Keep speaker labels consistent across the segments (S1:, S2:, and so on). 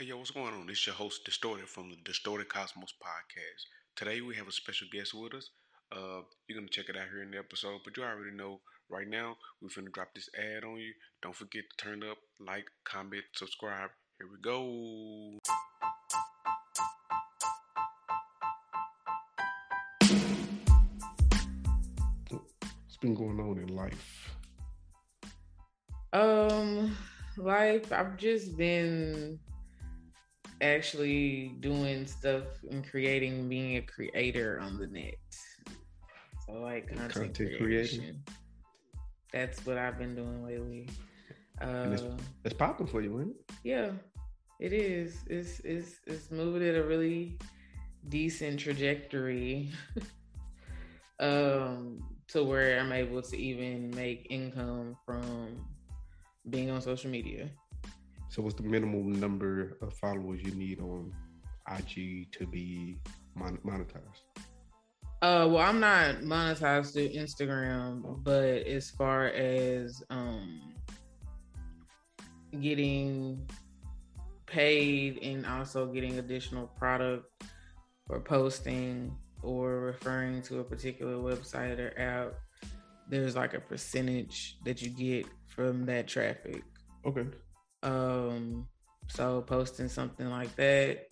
S1: Hey, yo, what's going on? It's your host, Distorted, from the Distorted Cosmos podcast. Today, we have a special guest with us. Uh, you're going to check it out here in the episode, but you already know right now, we're finna drop this ad on you. Don't forget to turn up, like, comment, subscribe. Here we go. What's been going on in life?
S2: Um, life, I've just been actually doing stuff and creating, being a creator on the net. So like content, content creation. That's what I've been doing lately.
S1: Uh, it's, it's popping for you, isn't it?
S2: Yeah, it is. It's it's it's moving at a really decent trajectory. um, to where I'm able to even make income from being on social media.
S1: So, what's the minimum number of followers you need on IG to be mon- monetized?
S2: Uh, well, I'm not monetized through Instagram, but as far as um getting paid and also getting additional product or posting or referring to a particular website or app, there's like a percentage that you get from that traffic.
S1: Okay.
S2: Um, so posting something like that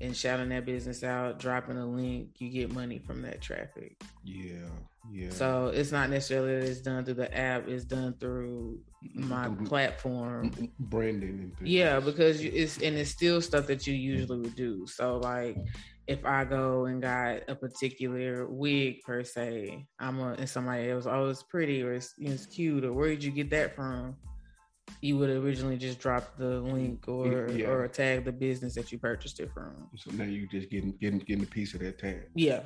S2: and shouting that business out, dropping a link, you get money from that traffic.
S1: Yeah, yeah.
S2: So it's not necessarily that it's done through the app; it's done through my mm-hmm. platform,
S1: branding.
S2: And yeah, because it's and it's still stuff that you usually would do. So like, if I go and got a particular wig per se, I'm a and somebody else, oh, it's pretty or it's, it's cute or where did you get that from? You would originally just drop the link or yeah. or tag the business that you purchased it from.
S1: So now you just getting getting getting a piece of that tag.
S2: Yeah.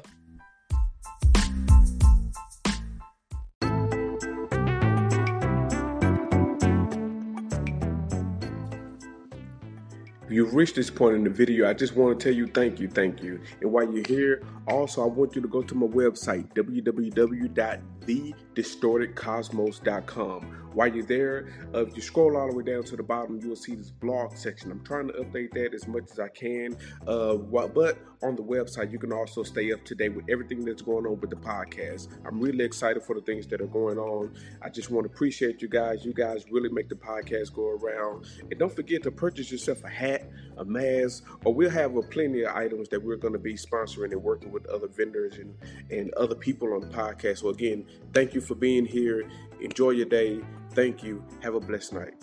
S1: You've reached this point in the video, I just want to tell you thank you, thank you. And while you're here, also I want you to go to my website, www.thedistortedcosmos.com. While you're there, uh, if you scroll all the way down to the bottom, you will see this blog section. I'm trying to update that as much as I can. Uh, but on the website, you can also stay up to date with everything that's going on with the podcast. I'm really excited for the things that are going on. I just want to appreciate you guys. You guys really make the podcast go around. And don't forget to purchase yourself a hat, a mask, or we'll have a plenty of items that we're going to be sponsoring and working with other vendors and, and other people on the podcast. So, again, thank you for being here. Enjoy your day. Thank you. Have a blessed night.